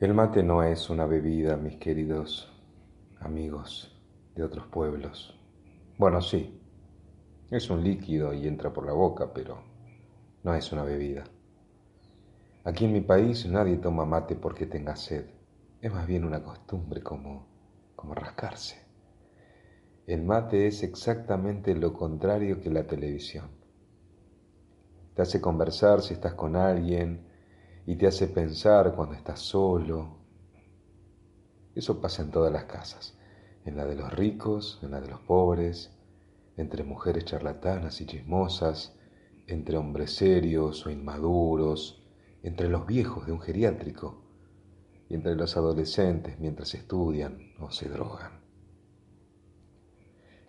El mate no es una bebida, mis queridos amigos de otros pueblos. Bueno, sí, es un líquido y entra por la boca, pero no es una bebida. Aquí en mi país nadie toma mate porque tenga sed. Es más bien una costumbre como, como rascarse. El mate es exactamente lo contrario que la televisión. Te hace conversar si estás con alguien y te hace pensar cuando estás solo. Eso pasa en todas las casas en la de los ricos, en la de los pobres, entre mujeres charlatanas y chismosas, entre hombres serios o inmaduros, entre los viejos de un geriátrico y entre los adolescentes mientras estudian o se drogan.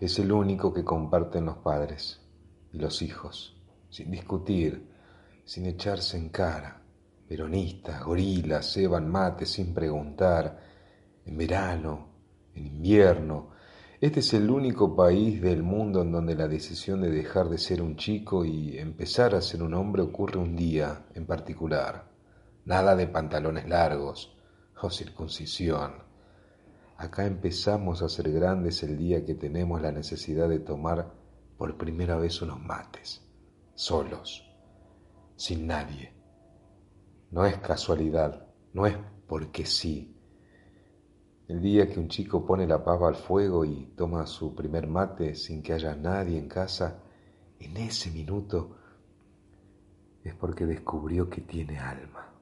Es el único que comparten los padres y los hijos, sin discutir, sin echarse en cara. Peronistas, gorilas, ceban mate sin preguntar, en verano, en invierno. Este es el único país del mundo en donde la decisión de dejar de ser un chico y empezar a ser un hombre ocurre un día en particular. Nada de pantalones largos o circuncisión. Acá empezamos a ser grandes el día que tenemos la necesidad de tomar por primera vez unos mates, solos, sin nadie. No es casualidad, no es porque sí, el día que un chico pone la pava al fuego y toma su primer mate sin que haya nadie en casa, en ese minuto es porque descubrió que tiene alma.